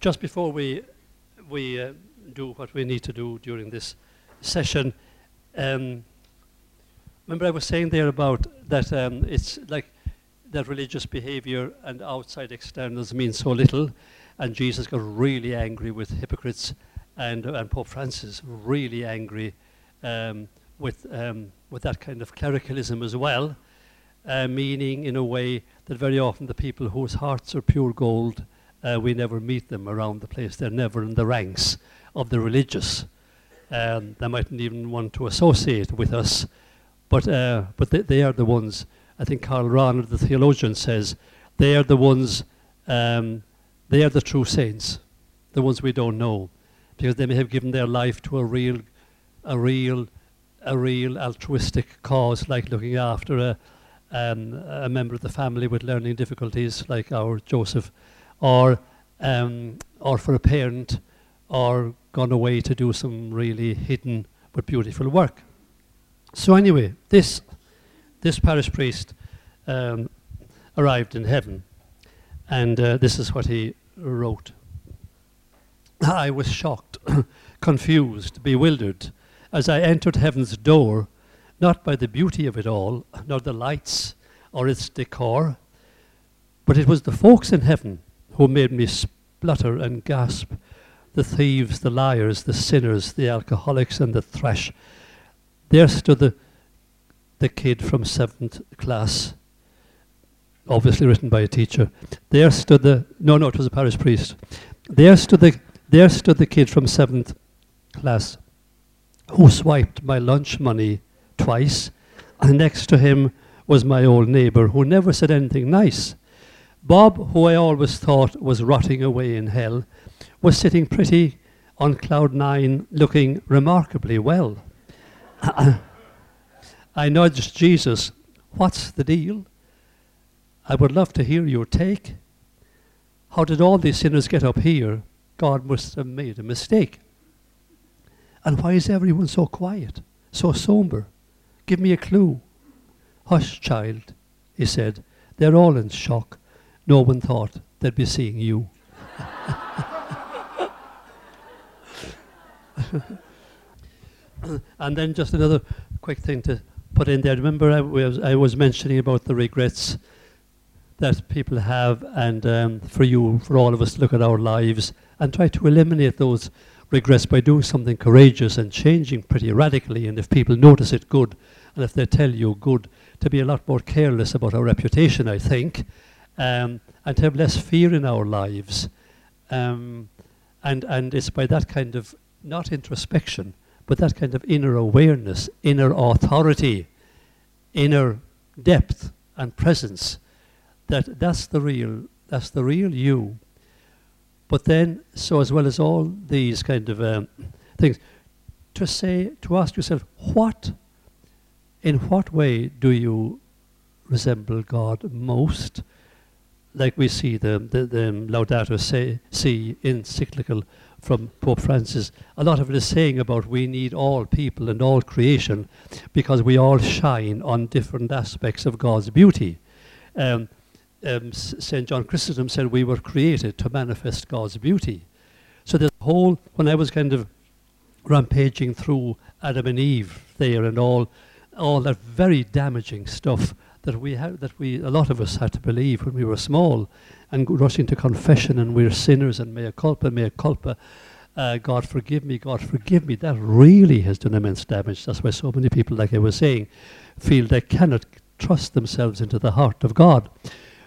just before we we uh, do what we need to do during this session, um, remember I was saying there about that um, it's like that religious behavior and outside externals mean so little, and Jesus got really angry with hypocrites, and and Pope Francis really angry um, with um, with that kind of clericalism as well, uh, meaning in a way that very often the people whose hearts are pure gold, uh, we never meet them around the place. They're never in the ranks of the religious. Um, they mightn't even want to associate with us, but uh, but they, they are the ones. I think Karl Rahner, the theologian, says they are the ones. Um, they are the true saints, the ones we don't know, because they may have given their life to a real, a real, a real altruistic cause, like looking after a, um, a member of the family with learning difficulties, like our Joseph, or um, or for a parent, or gone away to do some really hidden but beautiful work. So anyway, this this parish priest um, arrived in heaven, and uh, this is what he wrote. I was shocked, confused, bewildered as I entered heaven's door, not by the beauty of it all, nor the lights or its decor, but it was the folks in heaven who made me splutter and gasp the thieves, the liars, the sinners, the alcoholics, and the thrash. There stood the, the kid from seventh class, obviously written by a teacher. There stood the, no, no, it was a parish priest. There stood the, there stood the kid from seventh class who swiped my lunch money twice, and next to him was my old neighbour who never said anything nice. Bob, who I always thought was rotting away in hell, was sitting pretty on cloud nine, looking remarkably well. I nudged Jesus. What's the deal? I would love to hear your take. How did all these sinners get up here? God must have made a mistake. And why is everyone so quiet, so somber? Give me a clue. Hush, child, he said. They're all in shock. No one thought they'd be seeing you. and then just another quick thing to put in there. Remember, I was, I was mentioning about the regrets that people have, and um, for you, for all of us, to look at our lives and try to eliminate those regrets by doing something courageous and changing pretty radically. And if people notice it, good. And if they tell you, good. To be a lot more careless about our reputation, I think, um, and have less fear in our lives. Um, and, and it's by that kind of, not introspection, but that kind of inner awareness, inner authority, inner depth and presence, that that's the real, that's the real you. But then, so as well as all these kind of um, things, to say, to ask yourself, what, in what way do you resemble God most? Like we see the, the, the Laudato Si encyclical from Pope Francis, a lot of it is saying about we need all people and all creation because we all shine on different aspects of God's beauty. Um, um, St. John Chrysostom said we were created to manifest God's beauty. So the whole, when I was kind of rampaging through Adam and Eve there and all, all that very damaging stuff that we had, that we, a lot of us had to believe when we were small, and rushing to confession and we're sinners and mea culpa, mea culpa. Uh, God forgive me, God forgive me. That really has done immense damage. That's why so many people, like I was saying, feel they cannot trust themselves into the heart of God.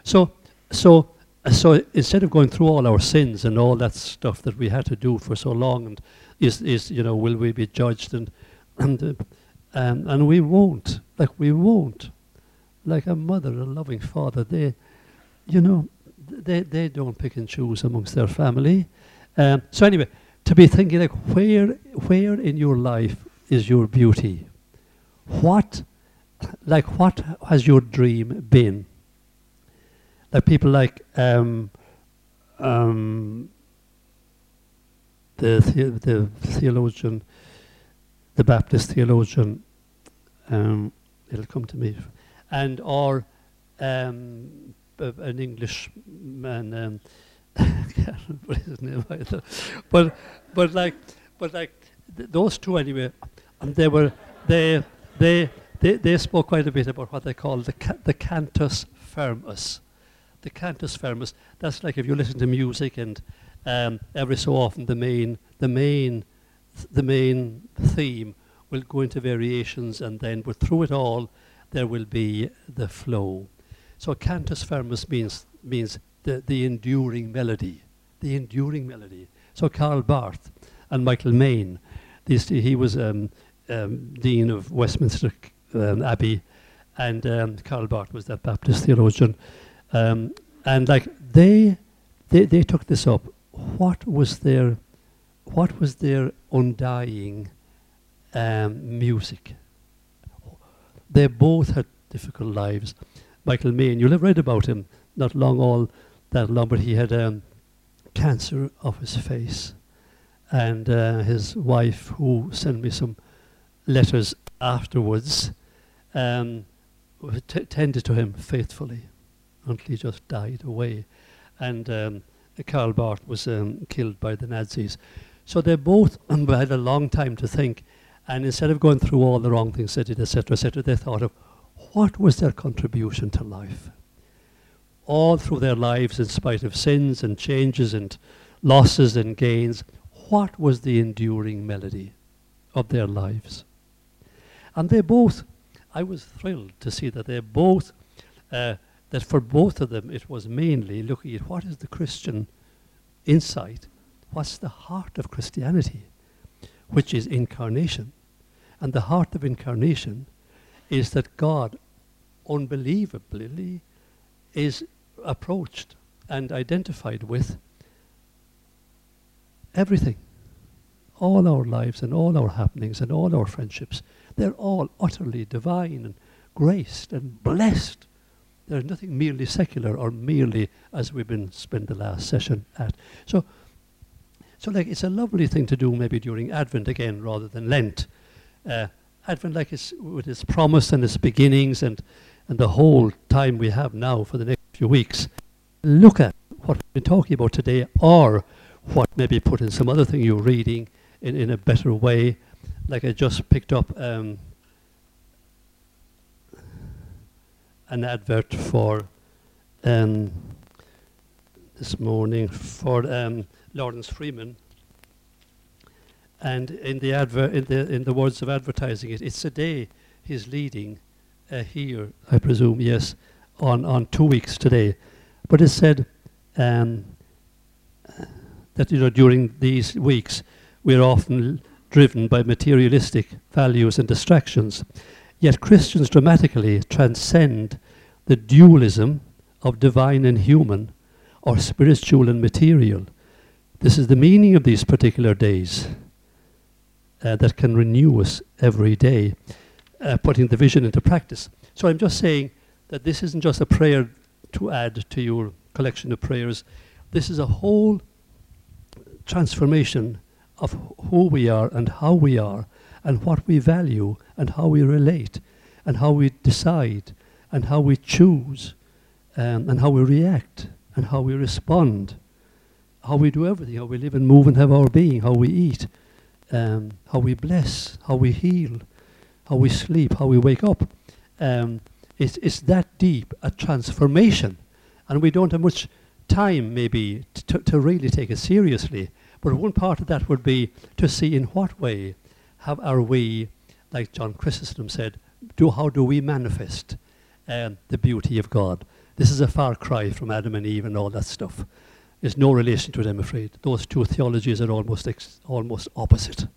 So, so, so instead of going through all our sins and all that stuff that we had to do for so long, and is is you know, will we be judged and and uh, um, and we won't, like we won't, like a mother, a loving father. They, you know, they they don't pick and choose amongst their family. Um, so anyway, to be thinking like where where in your life is your beauty? What, like what has your dream been? like people like um, um, the, the, the theologian, the Baptist theologian, um, it'll come to me, and or um, an English man, um, his name either. But, but like, but like th- those two anyway, and they were they they they, they spoke quite a bit about what they call the ca- the cantus firmus. The cantus firmus. That's like if you listen to music and um, every so often the main the main th- the main theme will go into variations and then but through it all there will be the flow. So cantus firmus means means the, the enduring melody. The enduring melody. So Karl Barth and Michael Mayne, these, he was um, um, Dean of Westminster um, Abbey, and um, Karl Barth was that Baptist theologian. Um, and like they, they, they took this up. What was their, what was their undying um, music? They both had difficult lives. Michael Mayne, you'll have read about him not long all that long, but he had um, cancer of his face. And uh, his wife, who sent me some letters afterwards, um, tended to him faithfully until he just died away. And um, Karl Barth was um, killed by the Nazis. So they both had a long time to think. And instead of going through all the wrong things they did, etc., etc., they thought of what was their contribution to life? All through their lives, in spite of sins and changes and losses and gains, what was the enduring melody of their lives? And they both, I was thrilled to see that they both, uh, that for both of them it was mainly looking at what is the Christian insight, what's the heart of Christianity, which is incarnation. And the heart of incarnation is that God, unbelievably, is approached and identified with everything. All our lives and all our happenings and all our friendships, they're all utterly divine and graced and blessed. There's nothing merely secular or merely as we've been spent the last session at. So, so like it's a lovely thing to do maybe during Advent again rather than Lent. Uh, Advent, like it's with its promise and its beginnings and, and the whole time we have now for the next few weeks, look at what we've been talking about today or what maybe put in some other thing you're reading in, in a better way. Like I just picked up um, an advert for um, this morning for um, Laurence Freeman and in the adver- in the in the words of advertising it, it's a day he's leading uh, here, I presume, yes, on on two weeks today. But it said um, that you know during these weeks we're often driven by materialistic values and distractions. Yet Christians dramatically transcend the dualism of divine and human, or spiritual and material. This is the meaning of these particular days uh, that can renew us every day, uh, putting the vision into practice. So I'm just saying that this isn't just a prayer to add to your collection of prayers. This is a whole transformation of who we are and how we are and what we value and how we relate and how we decide and how we choose um, and how we react and how we respond, how we do everything, how we live and move and have our being, how we eat, um, how we bless, how we heal, how we sleep, how we wake up. Um, it's, it's that deep a transformation. And we don't have much time, maybe, to, to really take it seriously. But one part of that would be to see in what way have are we, like John Chrysostom said, do how do we manifest um, the beauty of God? This is a far cry from Adam and Eve and all that stuff. There's no relation to it, I'm afraid. Those two theologies are almost almost opposite.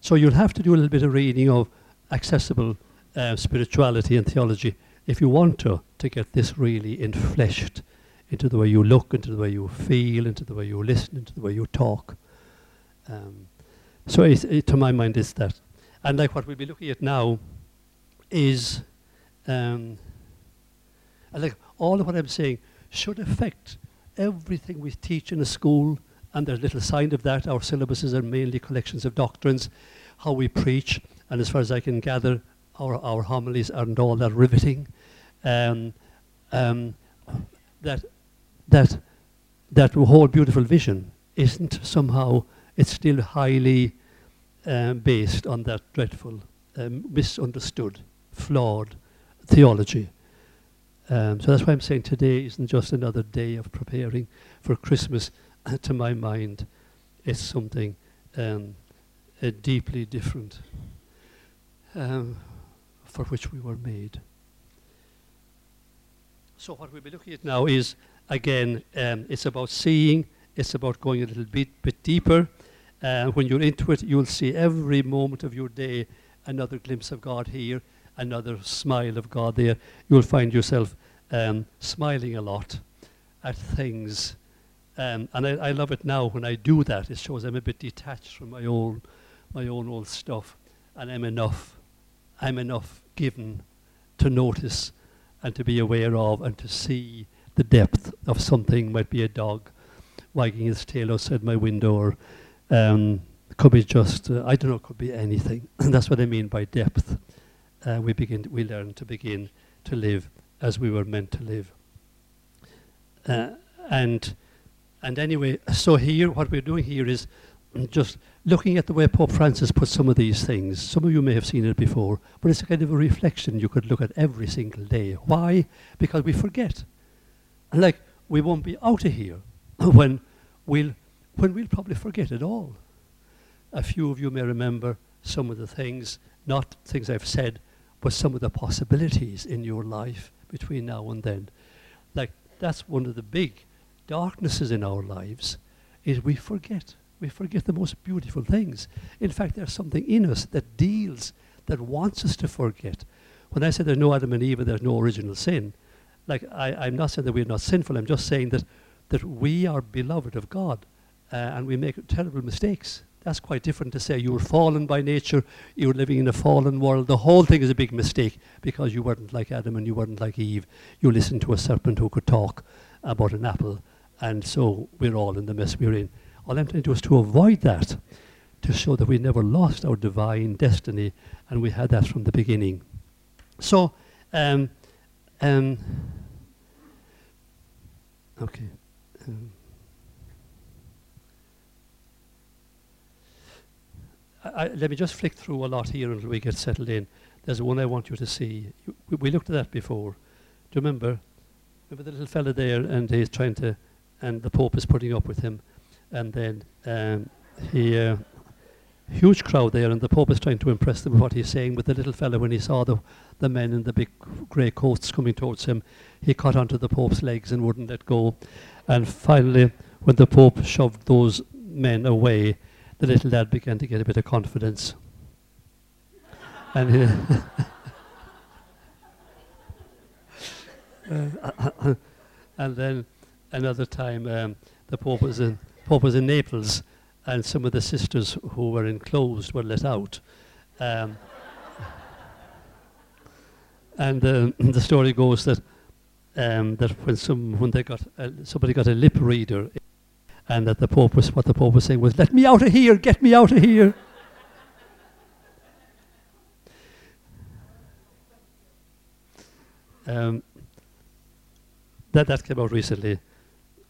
So you'll have to do a little bit of reading of accessible uh, spirituality and theology if you want to to get this really infleshed into the way you look, into the way you feel, into the way you listen, into the way you talk. Um, so it, to my mind, it's that. And like what we'll be looking at now is, um, like all of what I'm saying should affect everything we teach in a school, and there's little sign of that. Our syllabuses are mainly collections of doctrines, how we preach, and as far as I can gather, our, our homilies aren't all that riveting. Um, um, that, that that whole beautiful vision isn't somehow, it's still highly um, based on that dreadful, um, misunderstood, flawed theology. Um, so that's why I'm saying today isn't just another day of preparing for Christmas. to my mind, it's something um, uh, deeply different um, for which we were made. So what we'll be looking at now is, again, um, it's about seeing, it's about going a little bit, bit deeper. Uh, when you're into it, you'll see every moment of your day another glimpse of God here, another smile of God there. You'll find yourself um, smiling a lot at things. Um, and I, I, love it now when I do that. It shows I'm a bit detached from my own, my own old stuff. And I'm enough. I'm enough given to notice and to be aware of and to see the depth of something. Might be a dog wagging his tail outside my window, or um, could be just uh, I don't know, could be anything. and that's what I mean by depth. Uh, we begin, we learn to begin to live as we were meant to live. Uh, and and anyway, so here, what we're doing here is just looking at the way Pope Francis put some of these things. Some of you may have seen it before, but it's a kind of a reflection you could look at every single day. Why? Because we forget. And like, we won't be out of here when we'll, when we'll probably forget it all. A few of you may remember some of the things, not things I've said, but some of the possibilities in your life between now and then. Like, that's one of the big darknesses in our lives, is we forget we forget the most beautiful things. In fact, there's something in us that deals, that wants us to forget. When I say there's no Adam and Eve, and there's no original sin, like I, am not saying that we're not sinful, I'm just saying that, that we are beloved of God uh, and we make terrible mistakes. That's quite different to say you were fallen by nature, you were living in a fallen world. The whole thing is a big mistake because you weren't like Adam and you weren't like Eve. You listened to a serpent who could talk about an apple, and so we're all in the mess we're in. All I'm trying to do is to avoid that, to show that we never lost our divine destiny, and we had that from the beginning. So, um, um, okay. Um, I, let me just flick through a lot here until we get settled in. There's one I want you to see. You, we, we, looked at that before. Do you remember? Remember the little fella there, and he's trying to, and the Pope is putting up with him and then um, he uh, huge crowd there, and the Pope is trying to impress them with what he's saying. But the little fellow, when he saw the the men in the big grey coats coming towards him, he caught onto the Pope's legs and wouldn't let go. And finally, when the Pope shoved those men away, the little lad began to get a bit of confidence. and he uh, and then another time, um, the Pope was in Pope was in Naples, and some of the sisters who were enclosed were let out. Um, and uh, the story goes that um, that when some when they got uh, somebody got a lip reader, and that the Pope was what the Pope was saying was, "Let me out of here! Get me out of here!" um, that that came out recently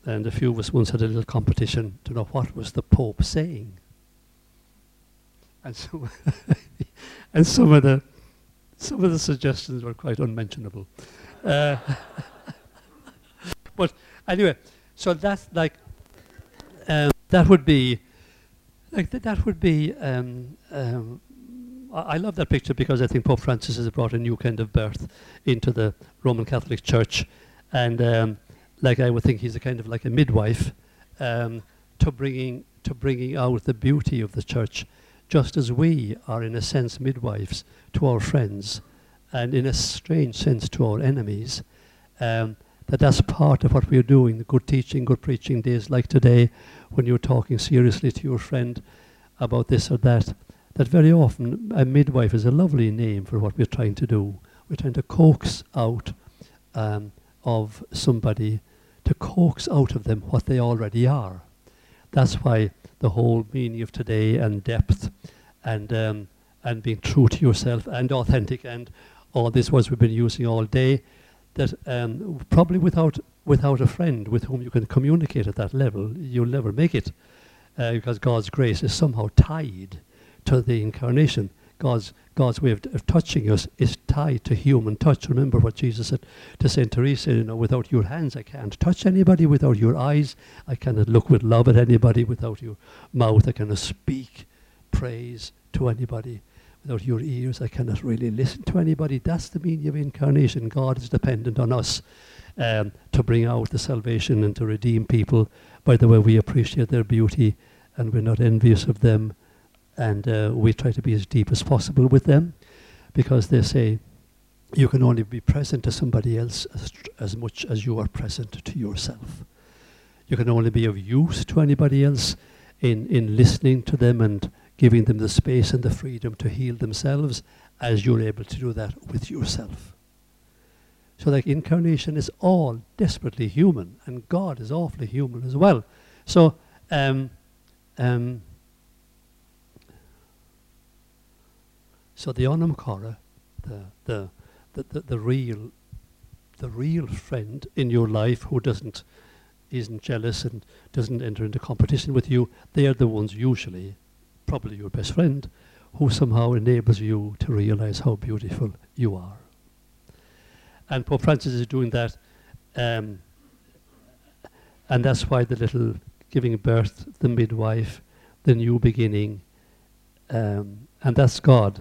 and a few of us once had a little competition to know what was the Pope saying. And so and some of the some of the suggestions were quite unmentionable. Uh, but anyway, so that's like um, that would be like th- that would be. Um, um, I, love that picture because I think Pope Francis has brought a new kind of birth into the Roman Catholic Church, and um, like I would think he's a kind of like a midwife um, to bringing to bringing out the beauty of the church, just as we are in a sense midwives to our friends, and in a strange sense to our enemies. Um, that that's part of what we're doing. The good teaching, good preaching days like today, when you're talking seriously to your friend about this or that. That very often a midwife is a lovely name for what we're trying to do. We're trying to coax out um, of somebody to coax out of them what they already are. That's why the whole meaning of today and depth and um, and being true to yourself and authentic and all these words we've been using all day, that um, probably without without a friend with whom you can communicate at that level, you'll never make it, uh, because God's grace is somehow tied to the incarnation. God's God's way of, of, touching us is tied to human touch. Remember what Jesus said to Saint Teresa, you know, without your hands I can't touch anybody, without your eyes I cannot look with love at anybody, without your mouth I cannot speak praise to anybody. Without your ears, I cannot really listen to anybody. That's the meaning of incarnation. God is dependent on us um, to bring out the salvation and to redeem people. By the way, we appreciate their beauty and we're not envious of them. And uh, we try to be as deep as possible with them because they say you can only be present to somebody else as, as much as you are present to yourself. You can only be of use to anybody else in, in listening to them and giving them the space and the freedom to heal themselves as you're able to do that with yourself. So, like, incarnation is all desperately human, and God is awfully human as well. So, um, um, so the anam cara, the, the, the, the, the real the real friend in your life who doesn't isn't jealous and doesn't enter into competition with you, they are the ones usually probably your best friend, who somehow enables you to realize how beautiful you are. And Pope Francis is doing that, um, and that's why the little giving birth, the midwife, the new beginning, um, and that's God.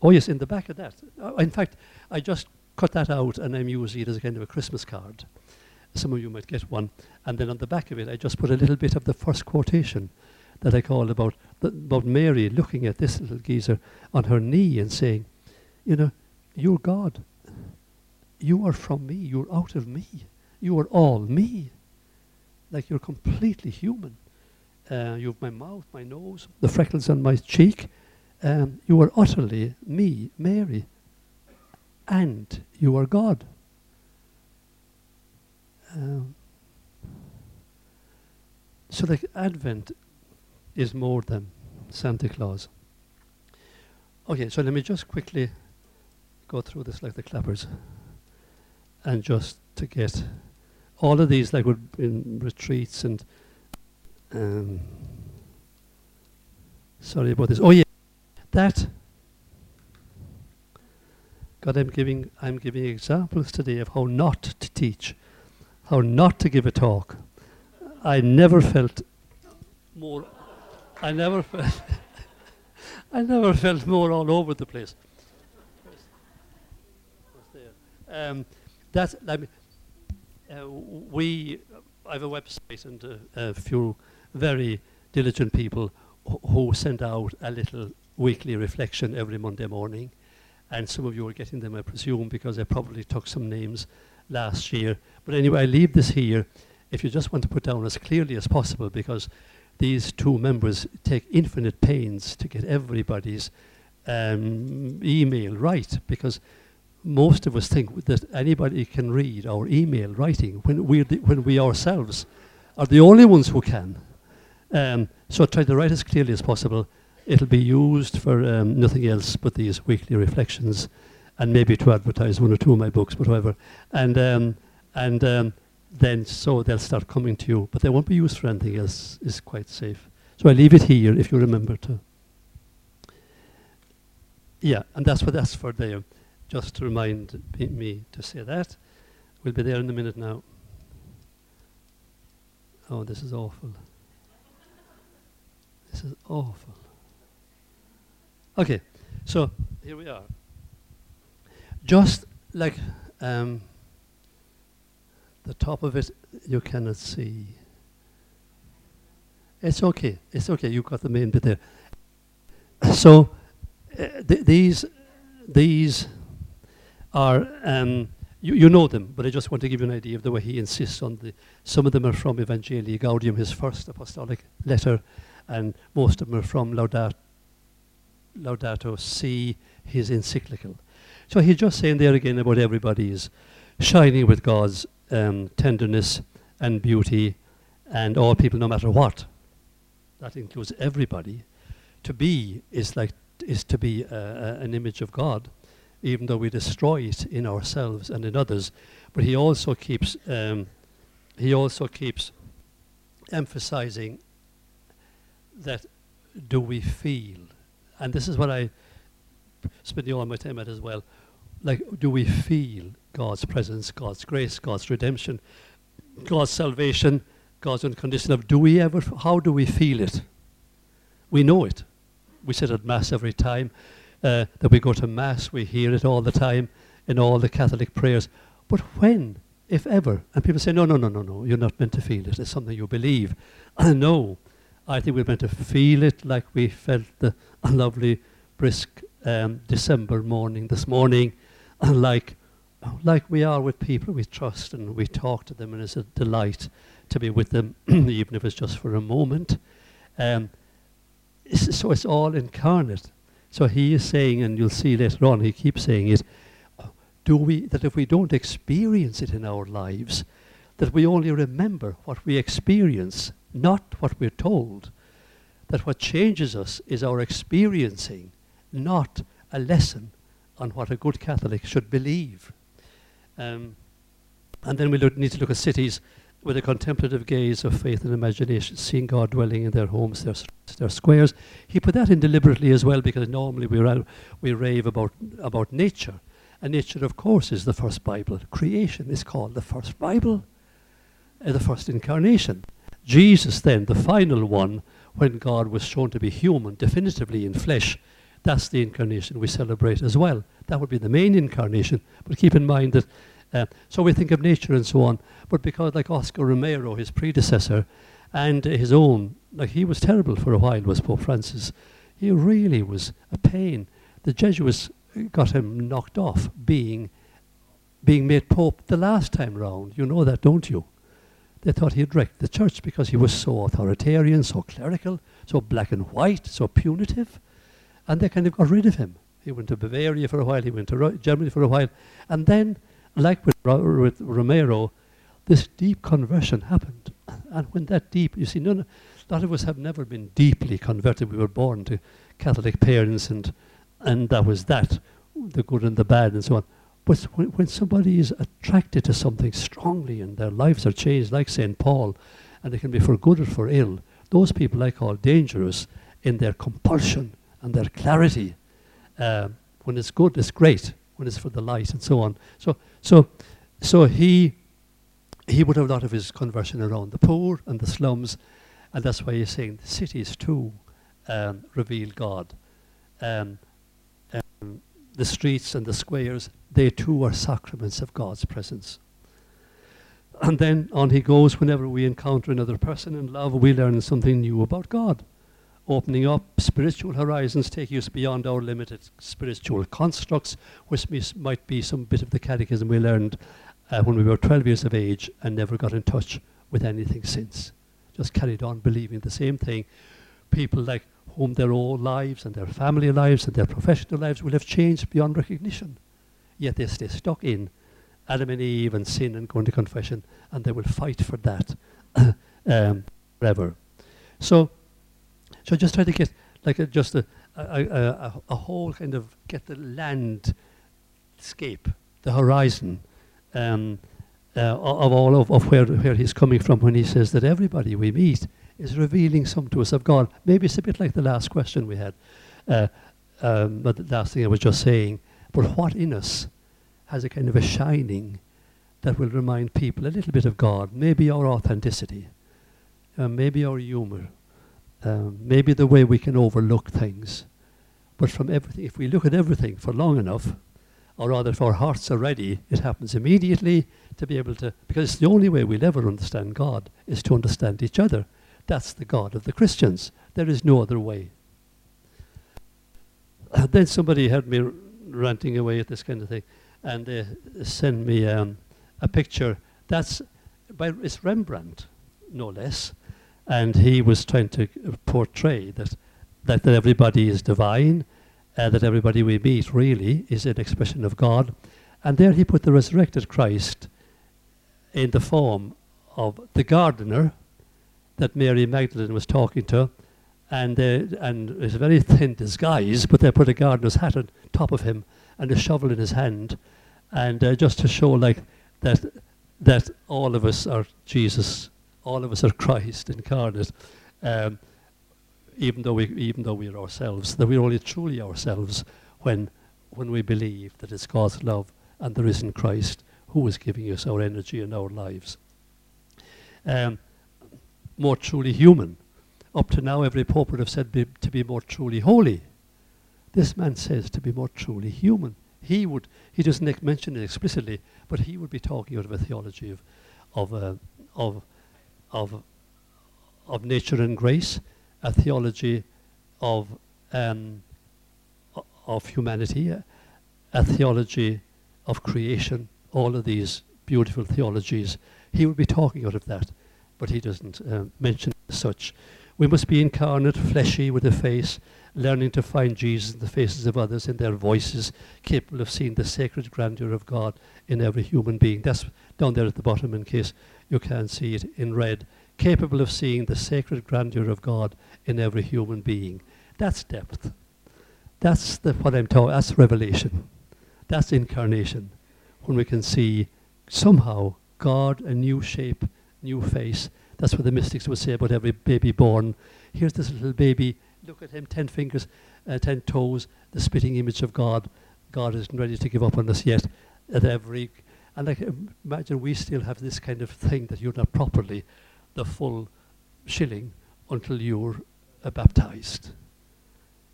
Oh, yes, in the back of that. Uh, in fact, I just cut that out and I'm using it as a kind of a Christmas card. Some of you might get one. And then on the back of it, I just put a little bit of the first quotation that I called about, about Mary looking at this little geezer on her knee and saying, You know, you're God. You are from me. You're out of me. You are all me. Like you're completely human. Uh, you have my mouth, my nose, the freckles on my cheek. Um, you are utterly me, Mary. And you are God. Um, so, like Advent is more than Santa Claus. Okay, so let me just quickly go through this like the clappers and just to get all of these like in retreats and um, sorry about this. Oh yeah, that God, I'm giving I'm giving examples today of how not to teach, how not to give a talk. I never felt more I never felt I never felt more all over the place. Um, that's I mean, uh, we I have a website and a few very diligent people wh- who send out a little weekly reflection every Monday morning, and some of you are getting them, I presume, because I probably took some names last year. But anyway, I leave this here. If you just want to put down as clearly as possible, because these two members take infinite pains to get everybody's um, email right because most of us think that anybody can read our email writing when we when we ourselves are the only ones who can. Um, so try to write as clearly as possible. It'll be used for um, nothing else but these weekly reflections, and maybe to advertise one or two of my books, but however. And um, and um, then so they'll start coming to you, but they won't be used for anything else. Is quite safe. So I leave it here if you remember to. Yeah, and that's what that's for there. Just to remind me to say that. We'll be there in a minute now. Oh, this is awful. This is awful. Okay, so here we are. Just like um, the top of it you cannot see. It's okay. It's okay. You've got the main bit there. So uh, th- these these are um, you, you know them, but I just want to give you an idea of the way he insists on the. Some of them are from Evangelii Gaudium, his first apostolic letter, and most of them are from Laudato, Laudato Si, his encyclical. So he's just saying there again about everybody's shining with God's um, tenderness and beauty and all people, no matter what. That includes everybody. To be is like is to be uh, an image of God, even though we destroy it in ourselves and in others. But he also keeps um, he also keeps emphasizing that do we feel, and this is what I spend all my time at as well. Like, do we feel God's presence, God's grace, God's redemption, God's salvation, God's unconditional love? Do we ever? How do we feel it? We know it. We sit at mass every time uh, that we go to mass. We hear it all the time in all the Catholic prayers. But when, if ever, and people say, no, no, no, no, no, you're not meant to feel it. It's something you believe. no, I think we're meant to feel it like we felt the lovely, brisk um, December morning this morning, like, like we are with people we trust and we talk to them, and it's a delight to be with them, even if it's just for a moment. Um, so it's all incarnate. So he is saying, and you'll see later on, he keeps saying it, do we, that if we don't experience it in our lives, that we only remember what we experience, not what we're told. That what changes us is our experiencing, not a lesson on what a good Catholic should believe. Um, and then we look, need to look at cities with a contemplative gaze of faith and imagination, seeing God dwelling in their homes, their, their squares. He put that in deliberately as well because normally we, ra- we rave about, about nature. And nature, of course, is the first Bible. Creation is called the first Bible, uh, the first incarnation. Jesus, then, the final one, when God was shown to be human, definitively in flesh, that's the incarnation we celebrate as well. That would be the main incarnation. But keep in mind that, uh, so we think of nature and so on, but because, like Oscar Romero, his predecessor, and his own, like he was terrible for a while, was Pope Francis. He really was a pain. The Jesuits got him knocked off being being made pope the last time round. You know that, don't you? They thought he'd wrecked the church because he was so authoritarian, so clerical, so black and white, so punitive. And they kind of got rid of him. He went to Bavaria for a while, he went to Germany for a while. And then, like with, with Romero, this deep conversion happened. And when that deep, you see, none, a lot of us have never been deeply converted. We were born to Catholic parents and and that was that, the good and the bad and so on. But when, when somebody is attracted to something strongly and their lives are changed, like St. Paul, and it can be for good or for ill, those people I call dangerous in their compulsion and their clarity. Uh, when it's good, it's great. When it's for the light and so on. So, so, so he, he would have a lot of his conversion around the poor and the slums, and that's why he's saying the cities too um, reveal God. Um, the streets and the squares, they too are sacraments of God's presence. And then on he goes whenever we encounter another person in love, we learn something new about God. Opening up spiritual horizons, taking us beyond our limited spiritual constructs, which might be some bit of the catechism we learned uh, when we were 12 years of age and never got in touch with anything since. Just carried on believing the same thing. People like whom their own lives and their family lives and their professional lives will have changed beyond recognition. Yet they stay stuck in Adam and Eve and sin and going to confession, and they will fight for that um, forever. So, so just try to get like a, just a, a, a, a, whole kind of get the landscape, the horizon um, uh, of all of, of where, where he's coming from when he says that everybody we meet is revealing some to us of God. Maybe it's a bit like the last question we had, uh, um, but the last thing I was just saying. But what in us has a kind of a shining that will remind people a little bit of God, maybe our authenticity, uh, maybe our humor, um, maybe the way we can overlook things. But from everything, if we look at everything for long enough, or rather if our hearts are ready, it happens immediately to be able to, because it's the only way we'll ever understand God is to understand each other. That's the God of the Christians. There is no other way. And then somebody heard me ranting away at this kind of thing, and they sent me um, a picture. That's by it's Rembrandt, no less, and he was trying to portray that that, that everybody is divine, uh, that everybody we meet really is an expression of God, and there he put the resurrected Christ in the form of the gardener that Mary Magdalene was talking to, and uh, and it's a very thin disguise, but they put a gardener's hat on top of him, and a shovel in his hand, and uh, just to show like that that all of us are Jesus, all of us are Christ incarnate, um, even though we even though we are ourselves, that we're only truly ourselves when when we believe that it's God's love and there is in Christ who is giving us our energy and our lives. Um, more truly human. Up to now, every pope would have said be, to be more truly holy. This man says to be more truly human. He would, he doesn't mention it explicitly, but he would be talking out of a theology of, of, uh, of, of, of nature and grace, a theology of, um, of humanity, a, theology of creation, all of these beautiful theologies. He would be talking out of that, but he doesn't uh, mention such. We must be incarnate, fleshy, with a face, learning to find Jesus in the faces of others, in their voices, capable of seeing the sacred grandeur of God in every human being. That's down there at the bottom in case you can't see it in red. Capable of seeing the sacred grandeur of God in every human being. That's depth. That's the, what I'm talking. That's revelation. That's incarnation. When we can see somehow God, a new shape, new face. That's what the mystics would say about every baby born. Here's this little baby. Look at him, ten fingers, uh, ten toes, the spitting image of God. God isn't ready to give up on us yet. At every, and I can imagine we still have this kind of thing that you're not properly the full shilling until you're uh, baptized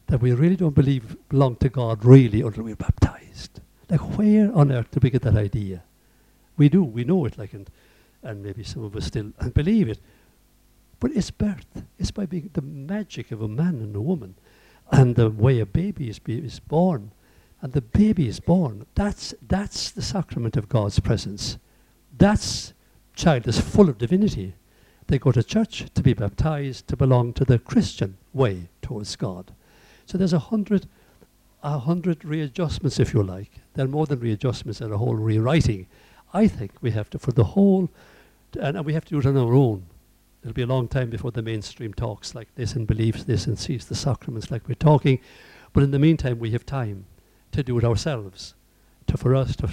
that we really don't believe belong to God really until we're baptized. Like where on earth did we get that idea? We do, we know it, like and and maybe some of us still believe it. But it's birth. It's by being the magic of a man and a woman, and the way a baby is, is born, and the baby is born. That's that's the sacrament of God's presence. That's child is full of divinity. They go to church to be baptized to belong to the Christian way towards God. So there's a hundred, a hundred readjustments, if you like. There are more than readjustments and a whole rewriting. I think we have to, for the whole, and, and we have to do it on our own. It'll be a long time before the mainstream talks like this and believes this and sees the sacraments like we're talking. But in the meantime, we have time to do it ourselves, to for us to,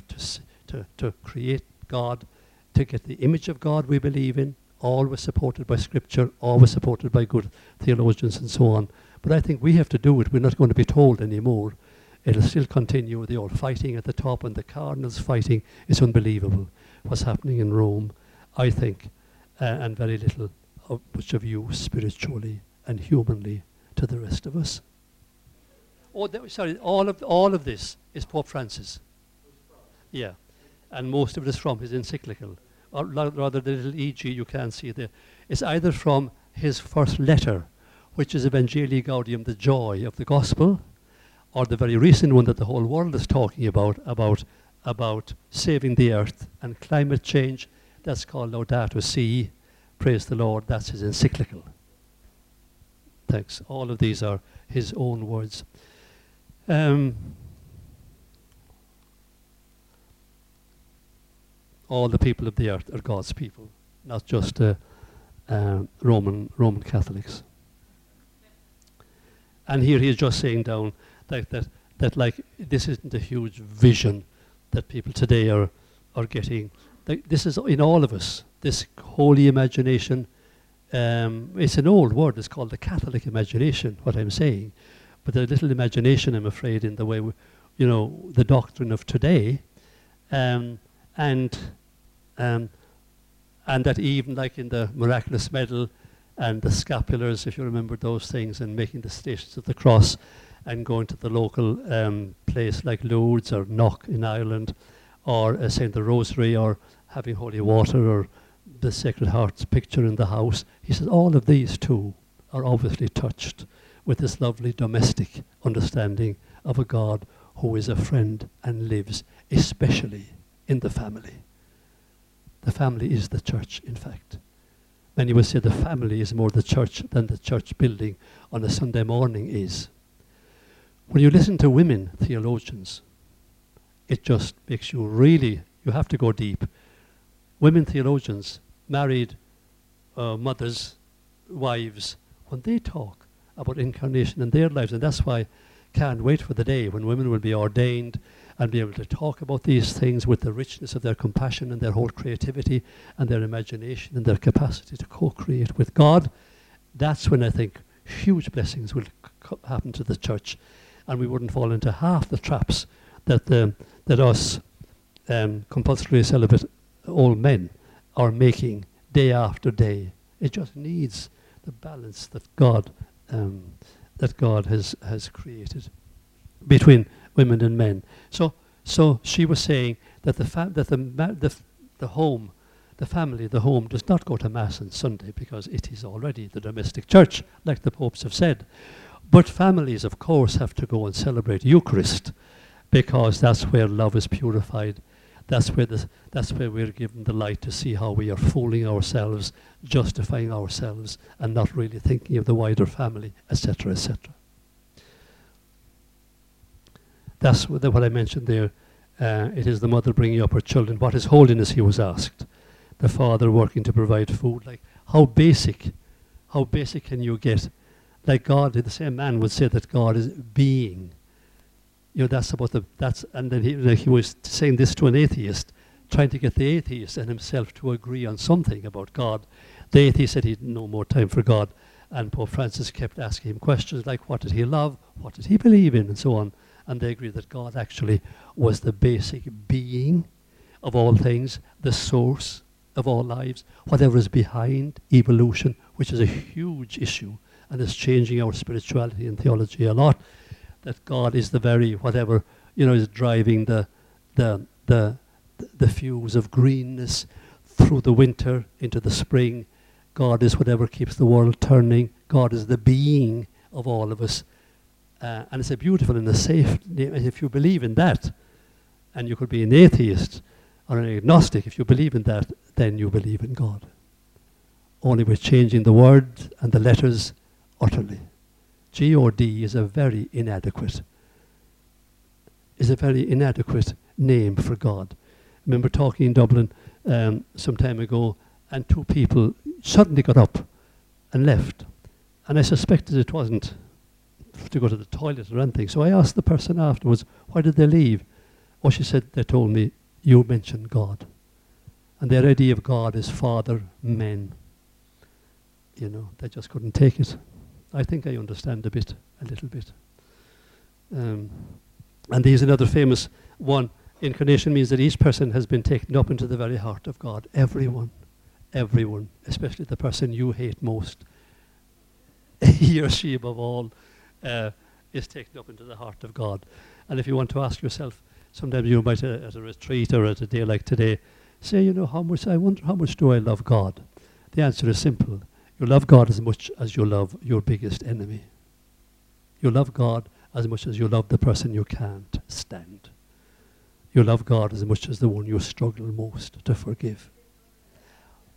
to, to, create God, to get the image of God we believe in, always supported by Scripture, always supported by good theologians and so on. But I think we have to do it. We're not going to be told anymore. It'll still continue. The old fighting at the top and the cardinals fighting is unbelievable. What's happening in Rome, I think, uh, and very little of much of you spiritually and humanly to the rest of us. Oh, th- sorry, all of all of this is Pope Francis. Yeah, and most of it is from his encyclical, or rather the little EG you can see there. It's either from his first letter which is Evangelii Gaudium, the joy of the gospel, or the very recent one that the whole world is talking about, about, about saving the earth and climate change. That's called Laudato Si. Praise the Lord. That's his encyclical. Thanks. All of these are his own words. Um, all the people of the earth are God's people, not just uh, uh, Roman Roman Catholics. And here he's just saying down that, that, that like this isn't a huge vision that people today are, are getting. Like, this is in all of us, this holy imagination. Um, it's an old word, it's called the Catholic imagination, what I'm saying. But the little imagination, I'm afraid, in the way, we, you know, the doctrine of today. Um, and um, and that even like in the miraculous medal and the scapulars, if you remember those things, and making the stations of the cross and going to the local um, place like Lourdes or Knock in Ireland, or uh, saying the Rosary, or having holy water, or the Sacred Heart's picture in the house. He says all of these too are obviously touched with this lovely domestic understanding of a God who is a friend and lives especially in the family. The family is the church, in fact. Many will say the family is more the church than the church building on a Sunday morning is. When you listen to women theologians, it just makes you really, you have to go deep. Women theologians, married uh, mothers, wives, when they talk about incarnation in their lives, and that's why can't wait for the day when women will be ordained and be able to talk about these things with the richness of their compassion and their whole creativity and their imagination and their capacity to co-create with God. That's when I think huge blessings will happen to the church, and we wouldn't fall into half the traps that the, that us um, compulsory celibate old men are making day after day. It just needs the balance that God um, that God has has created between women and men. So so she was saying that the fa- that the the the home, the family, the home does not go to mass on Sunday because it is already the domestic church, like the popes have said. But families, of course, have to go and celebrate Eucharist because that's where love is purified. That's where, the, that's where we're given the light to see how we are fooling ourselves, justifying ourselves, and not really thinking of the wider family, etc., etc. That's what, what I mentioned there. Uh, it is the mother bringing up her children. What is holiness, he was asked. The father working to provide food. Like, how basic, how basic can you get? Like God, the same man would say that God is being. You know, that's about the, that's, and then he, like he was saying this to an atheist, trying to get the atheist and himself to agree on something about God. The atheist said he had no more time for God. And Pope Francis kept asking him questions like, what did he love? What did he believe in? And so on and they agreed that God actually was the basic being of all things, the source of all lives, whatever is behind evolution, which is a huge issue and is changing our spirituality and theology a lot. That God is the very whatever you know is driving the the the the fuse of greenness through the winter into the spring. God is whatever keeps the world turning. God is the being of all of us. Uh, and it's a beautiful and a safe name. If you believe in that, and you could be an atheist or an agnostic, if you believe in that, then you believe in God. Only we're changing the word and the letters utterly. G or D is a very inadequate, is a very inadequate name for God. I remember talking in Dublin um, some time ago, and two people suddenly got up and left. And I suspected it wasn't to go to the toilet or anything. So I asked the person afterwards, why did they leave? Oh, she said, they told me, you mentioned God. And their idea of God is father, men. You know, they just couldn't take it. I think I understand a bit, a little bit. Um, and there's another famous one. Incarnation means that each person has been taken up into the very heart of God. Everyone. Everyone. Especially the person you hate most. he or she above all uh, is taken up into the heart of God. And if you want to ask yourself, sometimes you might uh, at a retreat or at a day like today, say, you know, how much I wonder how much do I love God? The answer is simple. You love God as much as you love your biggest enemy. You love God as much as you love the person you can't stand. You love God as much as the one you struggle most to forgive.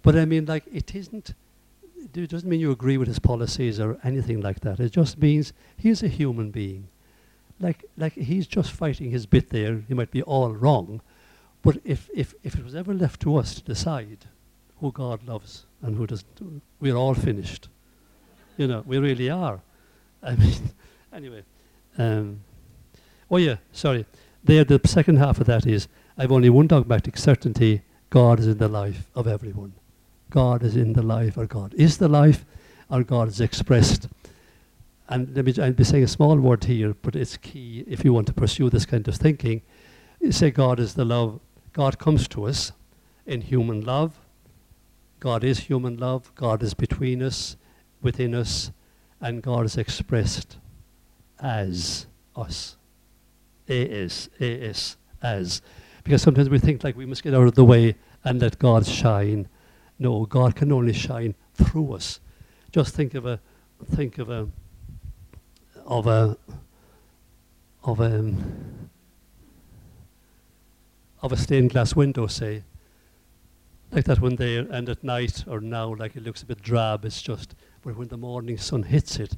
But I mean, like, it isn't it doesn't mean you agree with his policies or anything like that. It just means he's a human being. Like, like he's just fighting his bit there. He might be all wrong. But if, if, if it was ever left to us to decide who God loves and who doesn't, we're all finished. You know, we really are. I mean, anyway. Um, oh, yeah, sorry. There, the second half of that is I've only one dogmatic certainty God is in the life of everyone. God is in the life, or God is the life, or God is expressed. And let me, I'll be saying a small word here, but it's key if you want to pursue this kind of thinking. Say God is the love. God comes to us in human love. God is human love. God is between us, within us, and God is expressed as us. A-S, A-S, as. Because sometimes we think like we must get out of the way and let God shine no, God can only shine through us. Just think of a, think of a, of a, of a, um, of a stained glass window, say, like that when they, and at night or now, like it looks a bit drab. It's just, but when the morning sun hits it,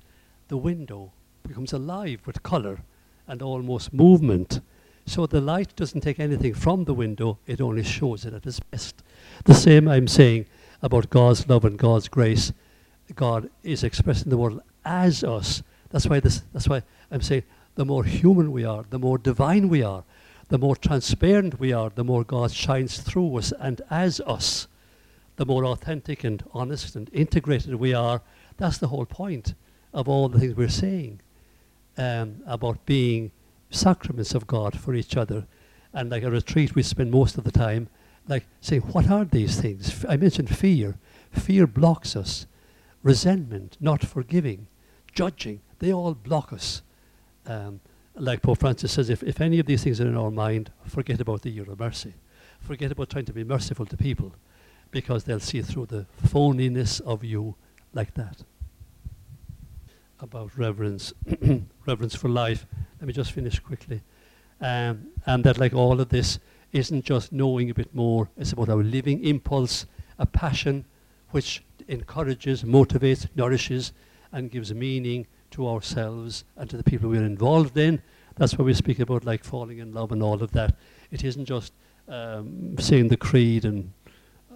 the window becomes alive with color and almost movement. So the light doesn't take anything from the window; it only shows it at its best. The same I'm saying about God's love and God's grace. God is expressed in the world as us. That's why this. That's why I'm saying the more human we are, the more divine we are, the more transparent we are, the more God shines through us and as us, the more authentic and honest and integrated we are. That's the whole point of all the things we're saying um, about being sacraments of God for each other. And like a retreat, we spend most of the time like saying, what are these things? F- I mentioned fear. Fear blocks us. Resentment, not forgiving, judging, they all block us. Um, like Pope Francis says, if, if any of these things are in our mind, forget about the year of mercy. Forget about trying to be merciful to people because they'll see through the phoniness of you like that. About reverence, reverence for life. Let me just finish quickly. Um, and that, like all of this, isn't just knowing a bit more, it's about our living impulse, a passion which encourages, motivates, nourishes, and gives meaning to ourselves and to the people we're involved in. That's why we speak about like falling in love and all of that. It isn't just um, saying the creed and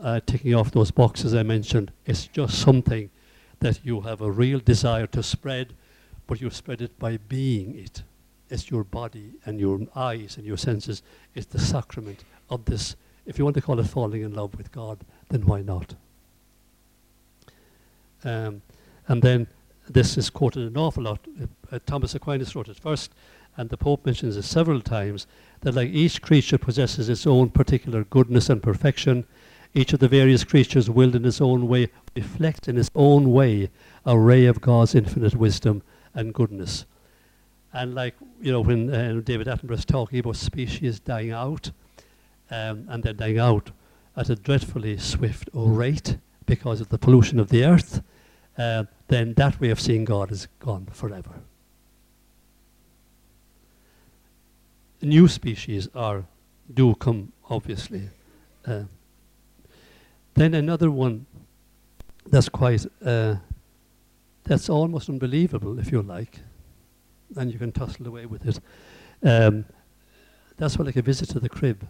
uh, ticking off those boxes I mentioned. It's just something that you have a real desire to spread, but you spread it by being it. It's your body and your eyes and your senses. It's the sacrament of this. If you want to call it falling in love with God, then why not? Um, and then this is quoted an awful lot. Uh, Thomas Aquinas wrote it first, and the Pope mentions it several times that like each creature possesses its own particular goodness and perfection. Each of the various creatures will in its own way reflect in its own way a ray of God's infinite wisdom and goodness. And like, you know, when uh, David Attenborough is talking about species dying out, um, and they're dying out at a dreadfully swift rate because of the pollution of the earth, uh, then that way of seeing God is gone forever. New species are do come, obviously. Uh, then another one that's quite, uh, that's almost unbelievable, if you like, and you can tussle away with it. Um, that's what like a visit to the crib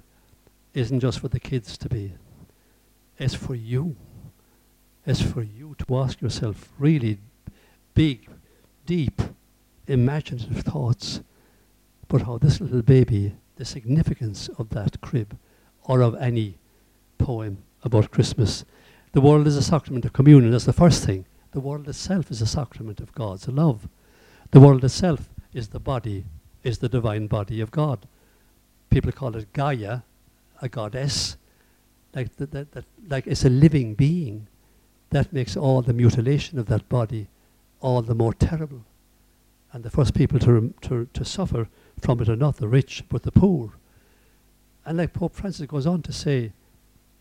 isn't just for the kids to be. It's for you. It's for you to ask yourself really big, deep, imaginative thoughts about how this little baby, the significance of that crib, or of any poem about Christmas. The world is a sacrament of communion, that's the first thing. The world itself is a sacrament of God's love. The world itself is the body, is the divine body of God. People call it Gaia, a goddess, like, that, that, that, like it's a living being. That makes all the mutilation of that body all the more terrible. And the first people to, to, to suffer from it are not the rich, but the poor. And like Pope Francis goes on to say,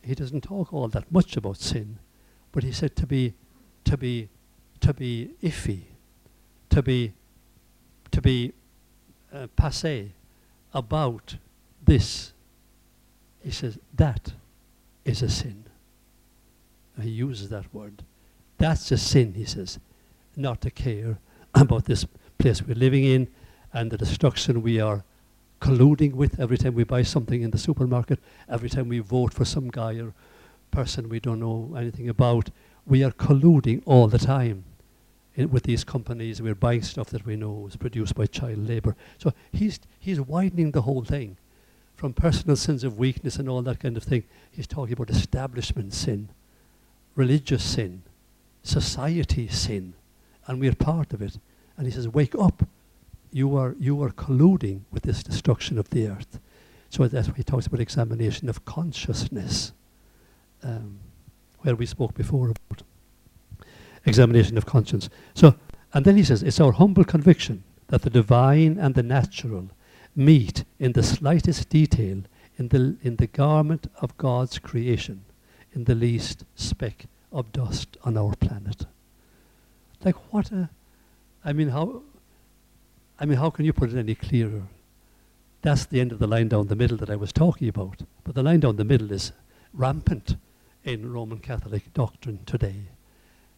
he doesn't talk all that much about sin, but he said to be, to be, to be iffy, to be, to be uh, passe about this. He says that is a sin. He uses that word. That's a sin, he says, not to care about this place we're living in and the destruction we are colluding with every time we buy something in the supermarket, every time we vote for some guy or person we don't know anything about. We are colluding all the time in, with these companies. We're buying stuff that we know is produced by child labor. So he's, he's widening the whole thing from personal sins of weakness and all that kind of thing. He's talking about establishment sin, religious sin, society sin, and we're part of it. And he says, wake up you are, you are colluding with this destruction of the earth. So that's why he talks about examination of consciousness, um, where we spoke before about examination of conscience. So, and then he says, it's our humble conviction that the divine and the natural meet in the slightest detail in the, in the garment of God's creation, in the least speck of dust on our planet. Like what a, I mean, how, I mean, how can you put it any clearer? That's the end of the line down the middle that I was talking about. But the line down the middle is rampant in Roman Catholic doctrine today.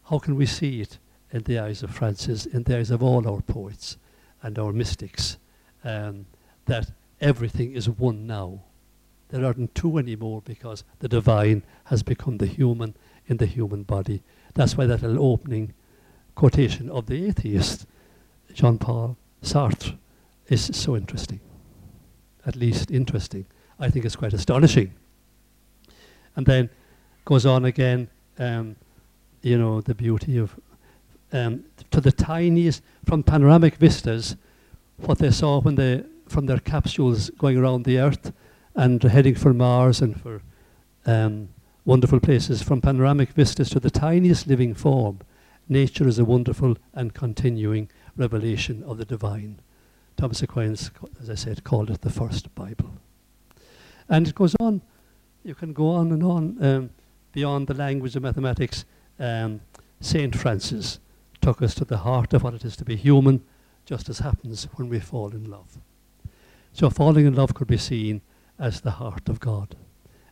How can we see it in the eyes of Francis, in the eyes of all our poets and our mystics, um, that everything is one now? There aren't two anymore because the divine has become the human in the human body. That's why that little opening quotation of the atheist, Jean Paul Sartre is so interesting. At least interesting. I think it's quite astonishing. And then goes on again, um, you know, the beauty of, um, to the tiniest, from panoramic vistas, what they saw when they, from their capsules going around the Earth and heading for Mars and for um, wonderful places, from panoramic vistas to the tiniest living form, nature is a wonderful and continuing revelation of the divine. Thomas Aquinas, as I said, called it the first Bible. And it goes on, you can go on and on um, beyond the language of mathematics. Um, Saint Francis took us to the heart of what it is to be human, just as happens when we fall in love. So falling in love could be seen as the heart of God.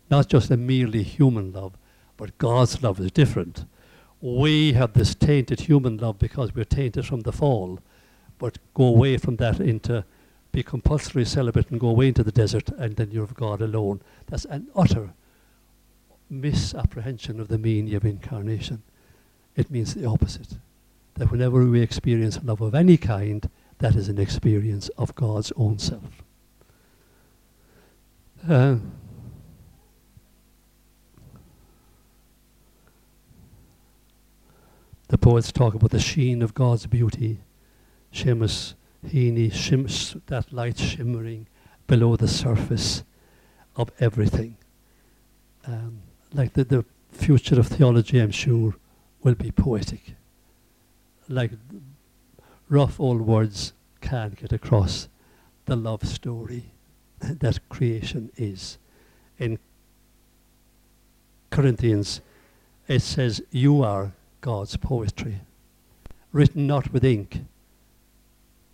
Not just a merely human love, but God's love is different. We have this tainted human love because we're tainted from the fall, but go away from that into be compulsory celibate and go away into the desert and then you're of God alone. That's an utter misapprehension of the meaning of incarnation. It means the opposite. That whenever we experience love of any kind, that is an experience of God's own self. Uh, the poets talk about the sheen of God's beauty. Seamus Heaney, shims, that light shimmering below the surface of everything. Um, like the, the future of theology, I'm sure, will be poetic. Like rough old words can get across the love story that creation is. In Corinthians, it says, You are God's poetry, written not with ink,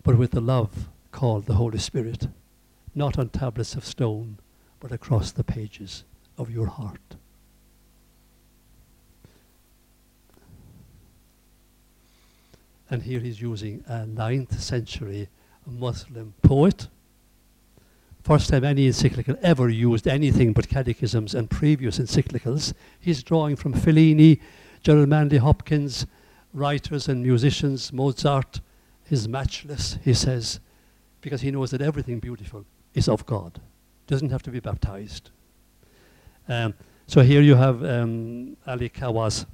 but with the love called the Holy Spirit, not on tablets of stone, but across the pages of your heart. And here he's using a ninth century Muslim poet first time any encyclical ever used anything but catechisms and previous encyclicals. He's drawing from Fellini, Gerard Manley Hopkins, writers and musicians, Mozart, is matchless, he says, because he knows that everything beautiful is of God. Doesn't have to be baptized. Um, so here you have um, Ali Khawas.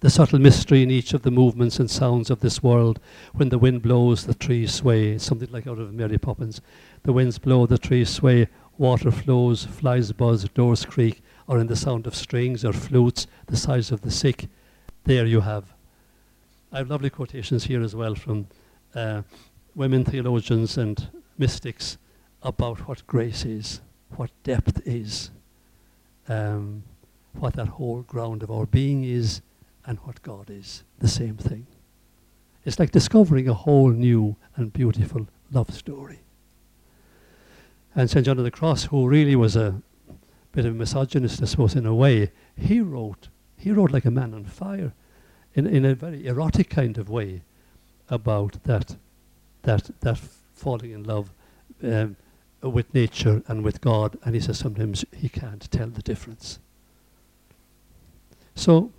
the subtle mystery in each of the movements and sounds of this world. When the wind blows, the trees sway. Something like out of Mary Poppins. The winds blow, the trees sway. Water flows, flies buzz, doors creak, or in the sound of strings or flutes, the sighs of the sick. There you have. I have lovely quotations here as well from uh, women theologians and mystics about what grace is, what depth is, um, what that whole ground of our being is, and what God is. The same thing. It's like discovering a whole new and beautiful love story. And St. John of the Cross, who really was a bit of a misogynist, I suppose, in a way, he wrote, he wrote like a man on fire, in, in a very erotic kind of way, about that, that, that falling in love um, with nature and with God. And he says sometimes he can't tell the difference. So